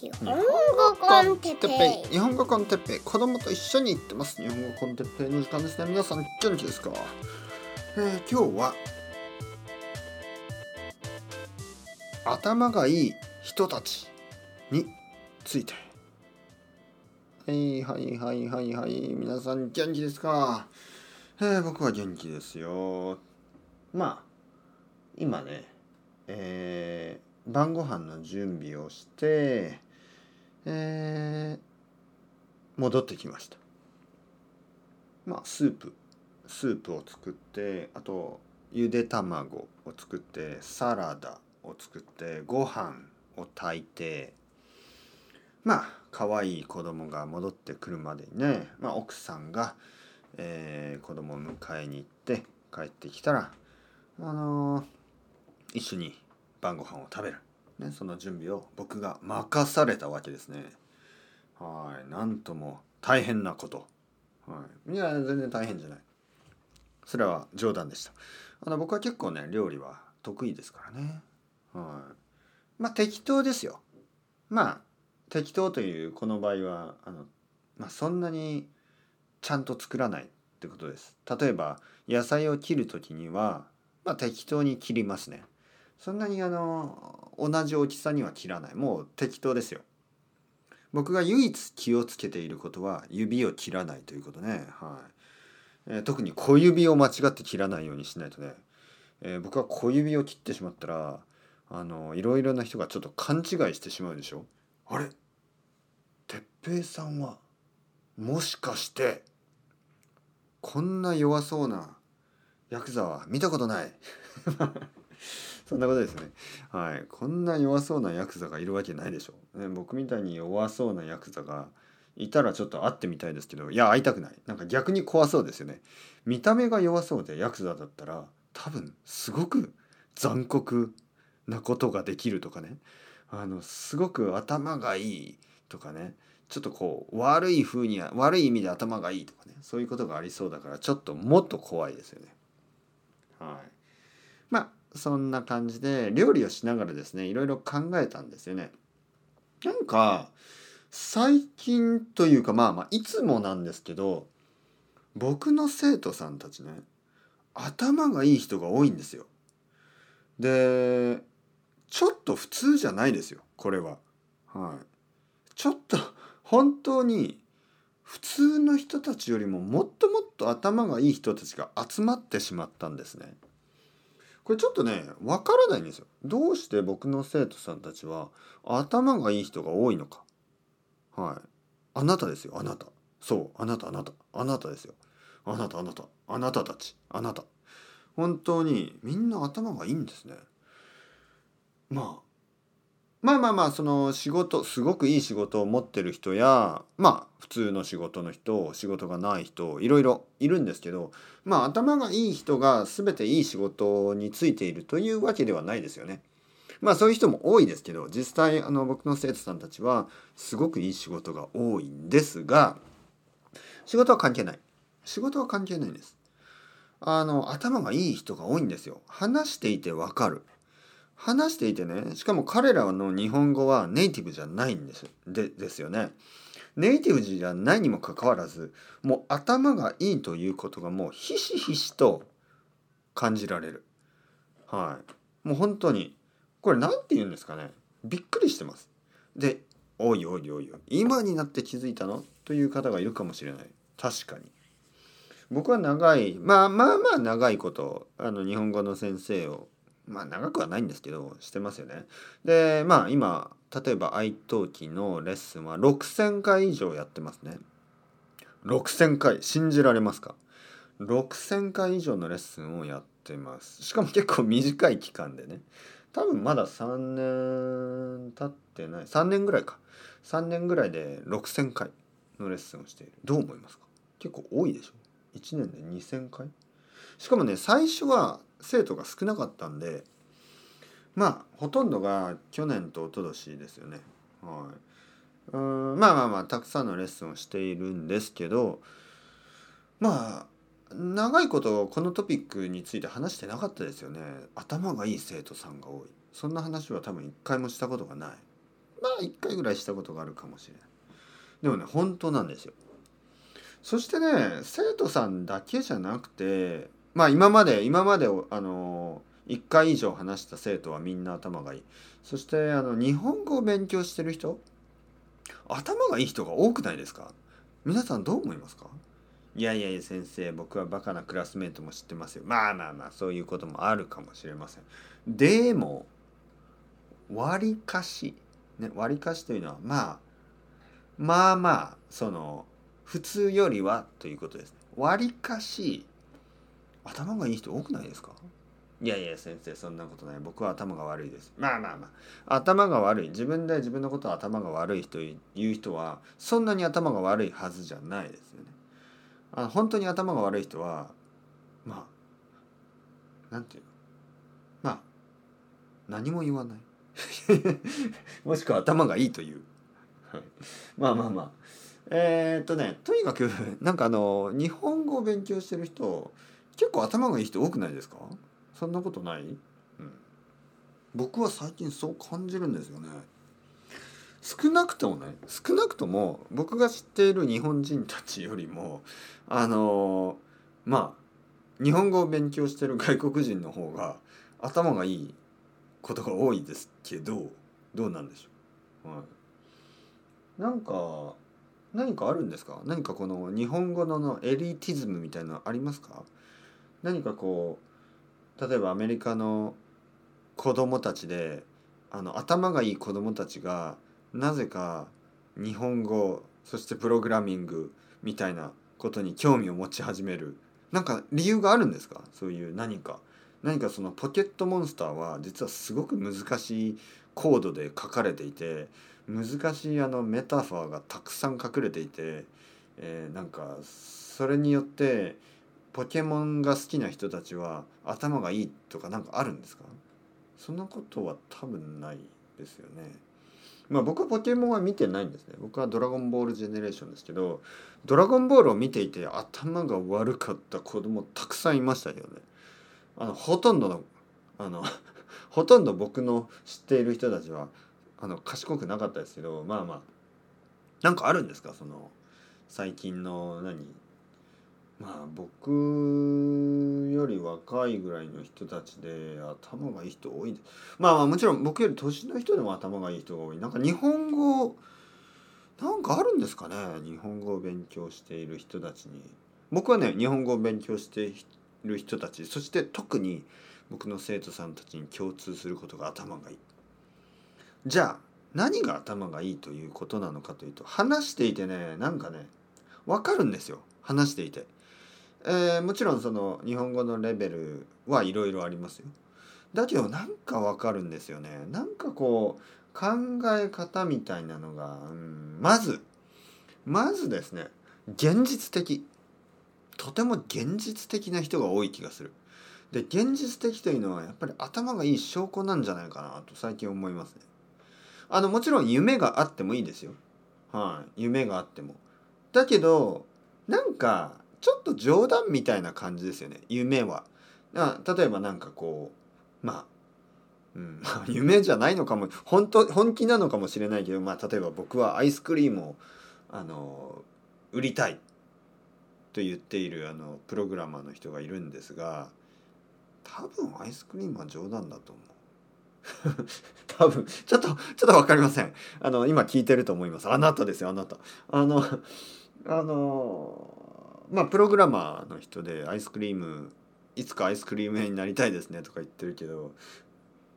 日本語コンテッペイ。日本語コンテッペイ。子供と一緒に行ってます。日本語コンテッペイ。の時間ですね皆さん元気ですか、えー、今日は頭がいい人たちについて。はいはいはいはいはい。皆さん元気ですか、えー、僕は元気ですよ。まあ今ねえー、晩ご飯の準備をしてえー、戻ってきました。まあスープ。スープを作ってあとゆで卵を作ってサラダを作ってご飯を炊いてまあ可愛い子供が戻ってくるまでにね、まあ、奥さんが、えー、子供を迎えに行って帰ってきたらあのー、一緒に晩ご飯を食べる。ね、その準備を僕が任されたわけですね。はい、なんとも大変なこと。はい、いや、全然大変じゃない。それは冗談でした。あの僕は結構ね、料理は得意ですからね。はい。まあ適当ですよ。まあ適当というこの場合はあの、まあ、そんなにちゃんと作らないってことです。例えば野菜を切る時には、まあ、適当に切りますね。そんなにあの同じ大きさには切らない。もう適当ですよ。僕が唯一気をつけていることは指を切らないということね。はい、えー、特に小指を間違って切らないようにしないとね、えー、僕は小指を切ってしまったらあのいろいろな人がちょっと勘違いしてしまうでしょ。あれ？哲平さんはもしかしてこんな弱そうなヤクザは見たことない。そんなことですね。はい。こんな弱そうなヤクザがいるわけないでしょ。ね、僕みたいに弱そうなヤクザがいたらちょっと会ってみたいですけど、いや、会いたくない。なんか逆に怖そうですよね。見た目が弱そうでヤクザだったら、多分すごく残酷なことができるとかね。あの、すごく頭がいいとかね。ちょっとこう悪い風に悪い意味で頭がいいとかねそういうことがありそうだからちょっともっと怖いですよね。はい。まあそんな感じで料理をしながらですねいろいろ考えたんですよね。なんか最近というかまあまあいつもなんですけど僕の生徒さんたちね頭がいい人が多いんですよ。でちょっと普通じゃないですよこれは。はい。ちょっと本当に普通の人たちよりももっともっと頭がいい人たちが集まってしまったんですね。これちょっとねわからないんですよ。どうして僕の生徒さんたちは頭がいい人が多いのか。はい。あなたですよあなた。そうあなたあなたあなたですよ。あなたあなたあなたたちあなた。本当にみんな頭がいいんですね。まあまあまあまあその仕事すごくいい仕事を持ってる人やまあ普通の仕事の人仕事がない人いろいろいるんですけどまあ頭がいい人が全ていい仕事についているというわけではないですよね。まあそういう人も多いですけど実際あの僕の生徒さんたちはすごくいい仕事が多いんですが仕事は関係ない仕事は関係ないんです。あの頭がいい人が多いんですよ。話していてわかる。話していてねしかも彼らの日本語はネイティブじゃないんですでですよね。ネイティブじゃないにもかかわらずもう頭がいいということがもうひしひしと感じられる。はい。もう本当にこれ何て言うんですかねびっくりしてます。で「おいおいおいおい今になって気づいたの?」という方がいるかもしれない確かに。僕は長いまあまあまあ長いことあの日本語の先生をまあ長くはないんですけどしてますよね。でまあ今例えば愛登記のレッスンは6,000回以上やってますね。6,000回信じられますか ?6,000 回以上のレッスンをやってます。しかも結構短い期間でね。多分まだ3年経ってない3年ぐらいか3年ぐらいで6,000回のレッスンをしているどう思いますか？結構多いでしょ？1年で2,000回？しかもね最初は生徒が少なかったんでまあほとんどが去年と一昨年ですよね。はい、うんまあまあまあたくさんのレッスンをしているんですけどまあ長いことこのトピックについて話してなかったですよね。頭がいい生徒さんが多い。そんな話は多分一回もしたことがない。まあ1回ぐらいしたことがあるかもしれないでもね本当なんですよそしてね生徒さんだけじゃなくてまあ今まで今まであの1回以上話した生徒はみんな頭がいい。そしてあの日本語を勉強してる人頭がいい人が多くないですか？皆さんどう思いますか？いやいやいや先生僕はバカなクラスメートも知ってますよ。まあまあまあそういうこともあるかもしれません。でも割かしね割かしというのはまあまあまあその普通よりはということです割かし頭がいい人多くないですか？いやいや先生そんなことない。僕は頭が悪いです。まあまあまあ。頭が悪い。自分で自分のことは頭が悪い人言う人はそんなに頭が悪いはずじゃないですよね。あの本当に頭が悪い人はまあなんていうの？まあ何も言わない。もしくは頭がいいという。まあまあまあ。えー、っとねとにかくなんかあの日本語を勉強してる人結構頭がいい人多くないですか？そんなことない、うん、僕は最近そう感じるんですよね。少なくともね少なくとも僕が知っている日本人たちよりもあのまあ日本語を勉強してる外国人の方が頭がいいことが多いですけどどうなんでしょう、はい、なんか何かあるんですか？何かこの日本語ののエリティズムみたいなのありますか？何かこう例えばアメリカの子供たちであの頭がいい子供たちがなぜか日本語そしてプログラミングみたいなことに興味を持ち始める。なんか理由があるんですか？そういう何か。何かそのポケットモンスターは実はすごく難しいコードで書かれていて難しいあのメタファーがたくさん隠れていて、えー、なんかそれによってポケモンが好きな人たちは頭がいいとか何かあるんですか？そんなことは多分ないですよね。まあ僕はポケモンは見てないんですね。僕はドラゴンボールジェネレーションですけど、ドラゴンボールを見ていて頭が悪かった子供たくさんいましたけどね。あのほとんどのあの ほとんど僕の知っている人たちはあの賢くなかったですけどまあまあなんかあるんですか？その最近の何？まあ僕より若いぐらいの人たちで頭がいい人多いまあまあもちろん僕より年の人でも頭がいい人が多い。なんか日本語なんかあるんですかね？日本語を勉強している人たちに。僕はね日本語を勉強している人たち。そして特に僕の生徒さんたちに共通することが頭がいい。じゃあ何が頭がいいということなのかというと話していてねなんかね分かるんですよ。話していて、えー、もちろんその日本語のレベルはいろいろありますよ。だけどなんか分かるんですよね。なんかこう考え方みたいなのが、うん、まずまずですね現実的。とても現実的な人が多い気がする。で現実的というのはやっぱり頭がいい証拠なんじゃないかなと最近思いますね。あのもちろん夢があってもいいですよ。はい。夢があっても。だけどなんかちょっと冗談みたいな感じですよね。夢は。例えばなんかこうまあうん、夢じゃないのかも。本当本気なのかもしれないけど、まあ、例えば僕はアイスクリームをあの売りたい。と言っているあのプログラマーの人がいるんですが多分アイスクリームは冗談だと思う。多分。ちょっとちょっと分かりません。あの今聞いてると思います。あなたですよあなた。あのあのまあプログラマーの人でアイスクリームいつかアイスクリーム屋になりたいですねとか言ってるけど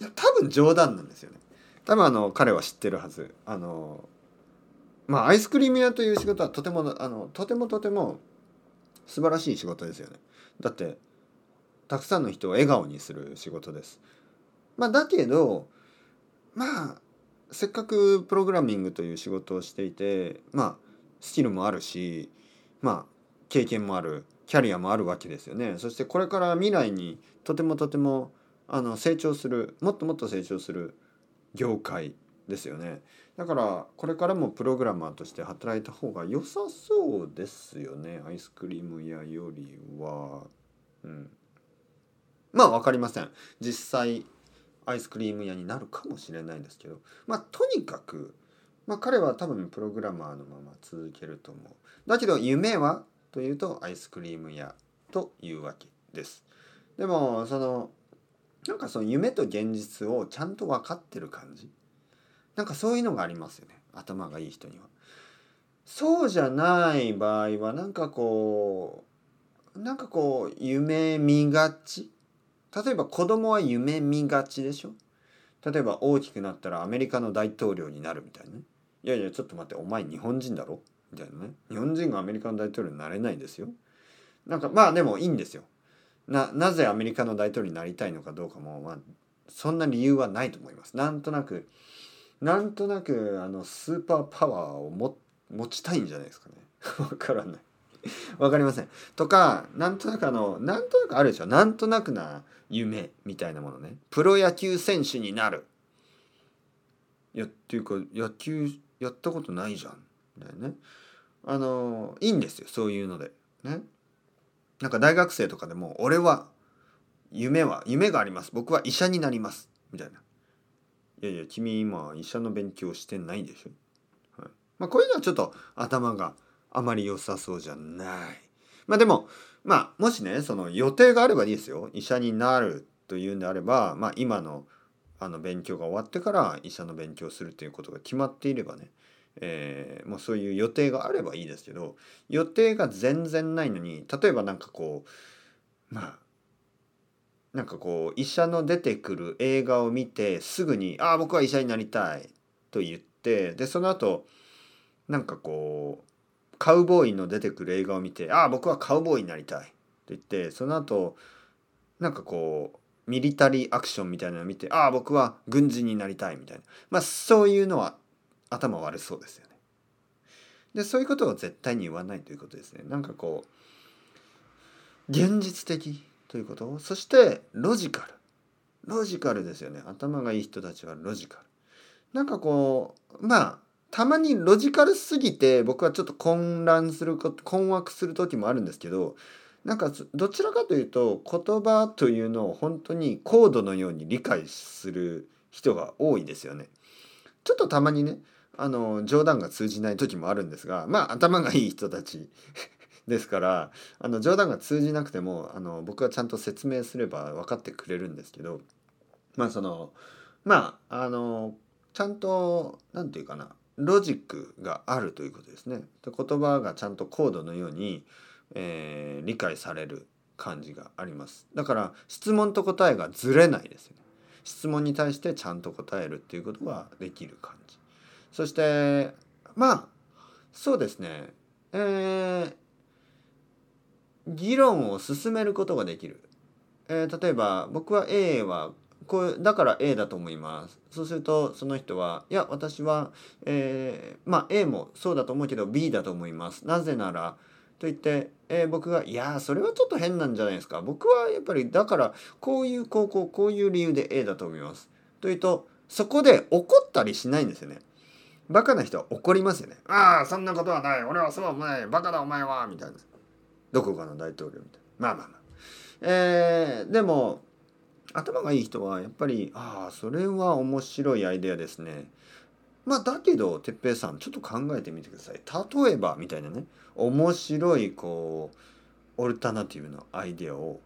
いや多分冗談なんですよね。多分あの彼は知ってるはず。あのまあアイスクリーム屋という仕事はとてもあのとてもとても素晴らしい仕事ですよね。だってたくさんの人を笑顔にする仕事です。まあだけどまあせっかくプログラミングという仕事をしていてまあスキルもあるしまあ経験もあるキャリアもあるわけですよね。そしてこれから未来にとてもとてもあの成長するもっともっと成長する業界ですよね。だからこれからもプログラマーとして働いた方が良さそうですよね。アイスクリーム屋よりは。うん。まあ分かりません。実際アイスクリーム屋になるかもしれないんですけど。まあとにかく、まあ、彼は多分プログラマーのまま続けると思う。だけど夢はというとアイスクリーム屋というわけです。でもそのなんかその夢と現実をちゃんと分かってる感じ。なんかそういうのがありますよね。頭がいい人には。そうじゃない場合はなんかこうなんかこう夢見がち。例えば子供は夢見がちでしょ。例えば大きくなったらアメリカの大統領になるみたいな。ねいやいやちょっと待ってお前日本人だろ。みたいなね。日本人がアメリカの大統領になれないんですよ。なんかまあでもいいんですよ。ななぜアメリカの大統領になりたいのかどうかもまあそんな理由はないと思います。なんとなくなんとなくあのスーパーパワーを持持ちたいんじゃないですかね。わからない。わかりません。とかなんとなくあのなんとなくあるでしょ。なんとなくな夢みたいなものね。プロ野球選手になる。いやっていうか野球やったことないじゃん。みたいなね。あのいいんですよそういうので。ね。なんか大学生とかでも俺は夢は夢があります。僕は医者になります。みたいな。いやいや君今医者の勉強してないでしょ、はい。まあ、こういうのはちょっと頭があまり良さそうじゃない。まあでもまあもしねその予定があればいいですよ。医者になるというんであれば、まあ、今のあの勉強が終わってから医者の勉強するということが決まっていればね。えー、もうそういう予定があればいいですけど予定が全然ないのに例えば何かこうまあなんかこう医者の出てくる映画を見てすぐに「ああ僕は医者になりたい」と言ってでその後なんかこうカウボーイの出てくる映画を見て「ああ僕はカウボーイになりたい」と言ってその後なんかこうミリタリーアクションみたいなのを見て「ああ僕は軍人になりたい」みたいな。まあそういうのは頭悪そうですよね。でそういうことを絶対に言わないということですね。なんかこう現実的ということ？そしてロジカルロジカルですよね頭がいい人たちはロジカルなんかこうまあたまにロジカルすぎて僕はちょっと混乱すること困惑する時もあるんですけどなんかどちらかというと言葉というのを本当にコードのように理解する人が多いですよね。ちょっとたまにねあの冗談が通じない時もあるんですがまあ頭がいい人たち ですからあの冗談が通じなくてもあの僕はちゃんと説明すれば分かってくれるんですけどまあそのまああのちゃんと何て言うかなロジックがあるということですね。で言葉がちゃんとコードのように、えー、理解される感じがあります。だから質問と答えがずれないですよね。質問に対してちゃんと答えるっていうことができる感じ。そしてまあそうですねえー、議論を進めることができる。えー、例えば僕は A はこうだから A だと思います。そうするとその人は「いや私は、えー、まあ A もそうだと思うけど B だと思います」なぜならと言って、えー、僕が「いやそれはちょっと変なんじゃないですか僕はやっぱりだからこういうこうこういう理由で A だと思います」というとそこで怒ったりしないんですよね。バカな人は怒りますよね。ああそんなことはない。俺はそうはない。バカだお前はみたいな。どこかの大統領みたいな。まあまあまあ。えー、でも頭がいい人はやっぱりああそれは面白いアイデアですね。まあだけど哲平さんちょっと考えてみてください。例えばみたいなね。面白いこうオルタナティブなアイデアを、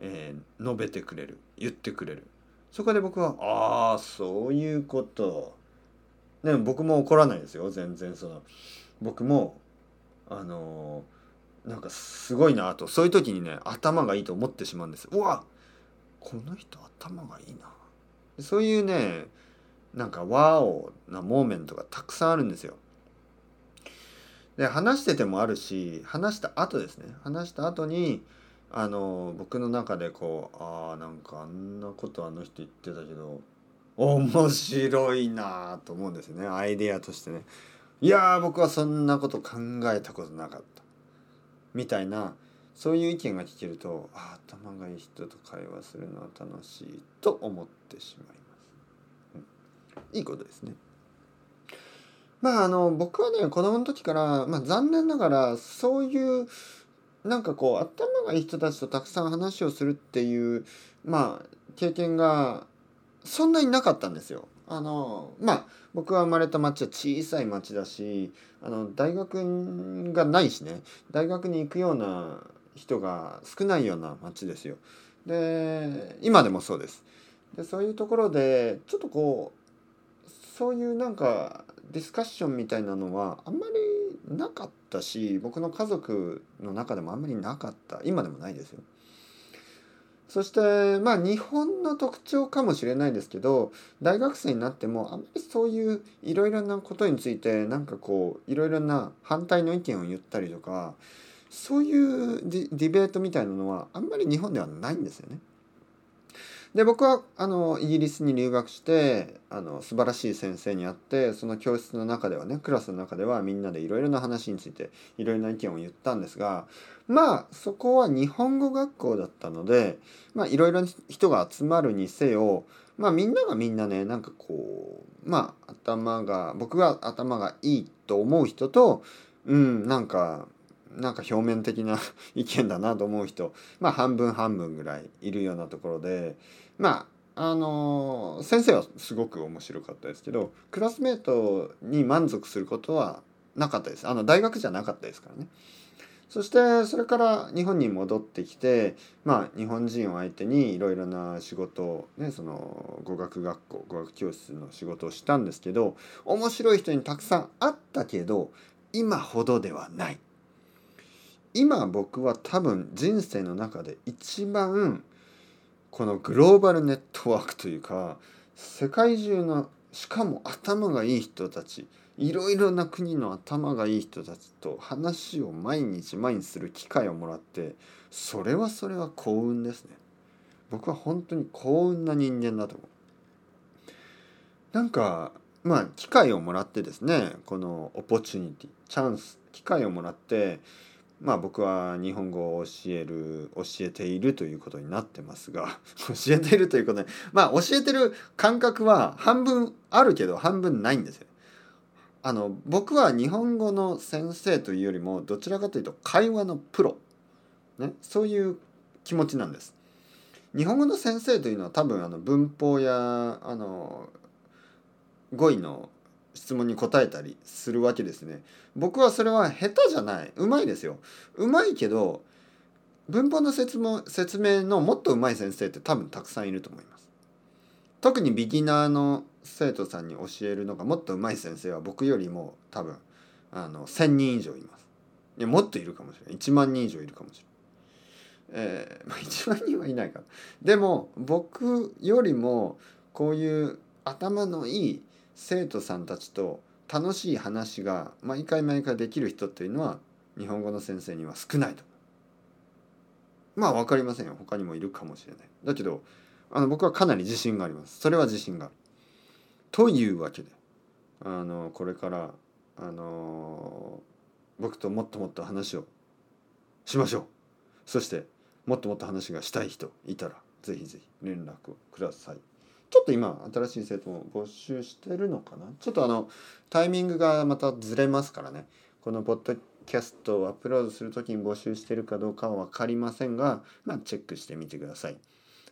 えー、述べてくれる。言ってくれる。そこで僕はああそういうことでも僕も怒らないですよ。全然その僕もあのーなんかすごいなと。そういう時にね頭がいいと思ってしまうんです。うわこの人頭がいいな。そういうねなんかワオなモーメントがたくさんあるんですよ。で話しててもあるし話した後ですね。話した後にあの僕の中でこうああんかあんなことあの人言ってたけど面白いなと思うんですよねアイデアとしてねいや僕はそんなこと考えたことなかったみたいなそういう意見が聞けるとあ頭がいい人と会話するのは楽しいと思ってしまいます。うん、いいことですね。まああの僕はね子供の時から、まあ、残念ながらそういうなんかこう頭がいい人たちとたくさん話をするっていうまあ経験がそんなになかったんですよ。あのまあ僕が生まれた町は小さい町だしあの大学がないしね大学に行くような人が少ないような町ですよ。で今でもそうです。でそういうところでちょっとこうそういうなんかディスカッションみたいなのはあんまりなかったし僕の家族の中でもあんまりなかった今でもないですよ。そしてまあ日本の特徴かもしれないですけど大学生になってもあんまりそういういろいろなことについてなんかこういろいろな反対の意見を言ったりとかそういうディベートみたいなのはあんまり日本ではないんですよね。で僕はあのイギリスに留学してあの素晴らしい先生に会ってその教室の中ではねクラスの中ではみんなでいろいろな話についていろいろな意見を言ったんですがまあそこは日本語学校だったのでいろいろ人が集まるにせよまあみんながみんなねなんかこうまあ頭が僕が頭がいいと思う人とうんなんかなんか表面的な 意見だなと思う人まあ半分半分ぐらいいるようなところでまああの先生はすごく面白かったですけどクラスメートに満足することはなかったですあの大学じゃなかったですからね。そしてそれから日本に戻ってきてまあ日本人を相手にいろいろな仕事をねその語学学校語学教室の仕事をしたんですけど面白い人にたくさんあったけど今ほどではない。今僕は多分人生の中で一番このグローバルネットワークというか世界中のしかも頭がいい人たちいろいろな国の頭がいい人たちと話を毎日毎日する機会をもらってそれはそれは幸運ですね。僕は本当に幸運な人間だと思う。なんかまあ機会をもらってですねこのオポチュニティチャンス機会をもらってまあ僕は日本語を教える教えているということになってますが 教えているということでまあ教えてる感覚は半分あるけど半分ないんですよ。あの僕は日本語の先生というよりもどちらかというと会話のプロ、ね、そういう気持ちなんです。日本語の先生というのは多分あの文法やあの語彙の質問に答えたりするわけですね。僕はそれは下手じゃない。うまいですよ。うまいけど、文法の説明説明のもっとうまい先生って多分たくさんいると思います。特にビギナーの生徒さんに教えるのがもっとうまい先生は僕よりも多分あの1,000人以上います。いやもっといるかもしれない。1万人以上いるかもしれない。えー、まあ 1万人はいないから。でも僕よりもこういう頭のいい生徒さんたちと楽しい話が毎回毎回できる人っていうのは日本語の先生には少ないと。まあ分かりませんよ。他にもいるかもしれない。だけどあの僕はかなり自信があります。それは自信がある。というわけであのこれからあの僕ともっともっと話をしましょう。そしてもっともっと話がしたい人いたらぜひぜひ連絡ください。ちょっと今新しい生徒も募集してるのかな？ちょっとあのタイミングがまたずれますからね。このポッドキャストをアップロードする時に募集してるかどうかは分かりませんがまあチェックしてみてください。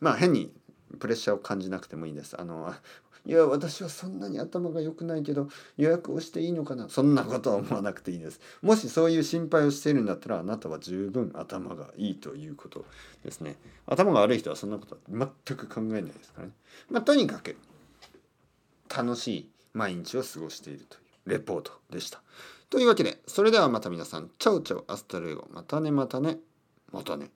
まあ変にプレッシャーを感じなくてもいいです。あのいや私はそんなに頭が良くないけど予約をしていいのかな？そんなことは思わなくていいです。もしそういう心配をしているんだったらあなたは十分頭がいいということですね。頭が悪い人はそんなことは全く考えないですからね。まあとにかく楽しい毎日を過ごしているというレポートでした。というわけでそれではまた皆さん。 chau chau hasta luego。またねまたね。またね。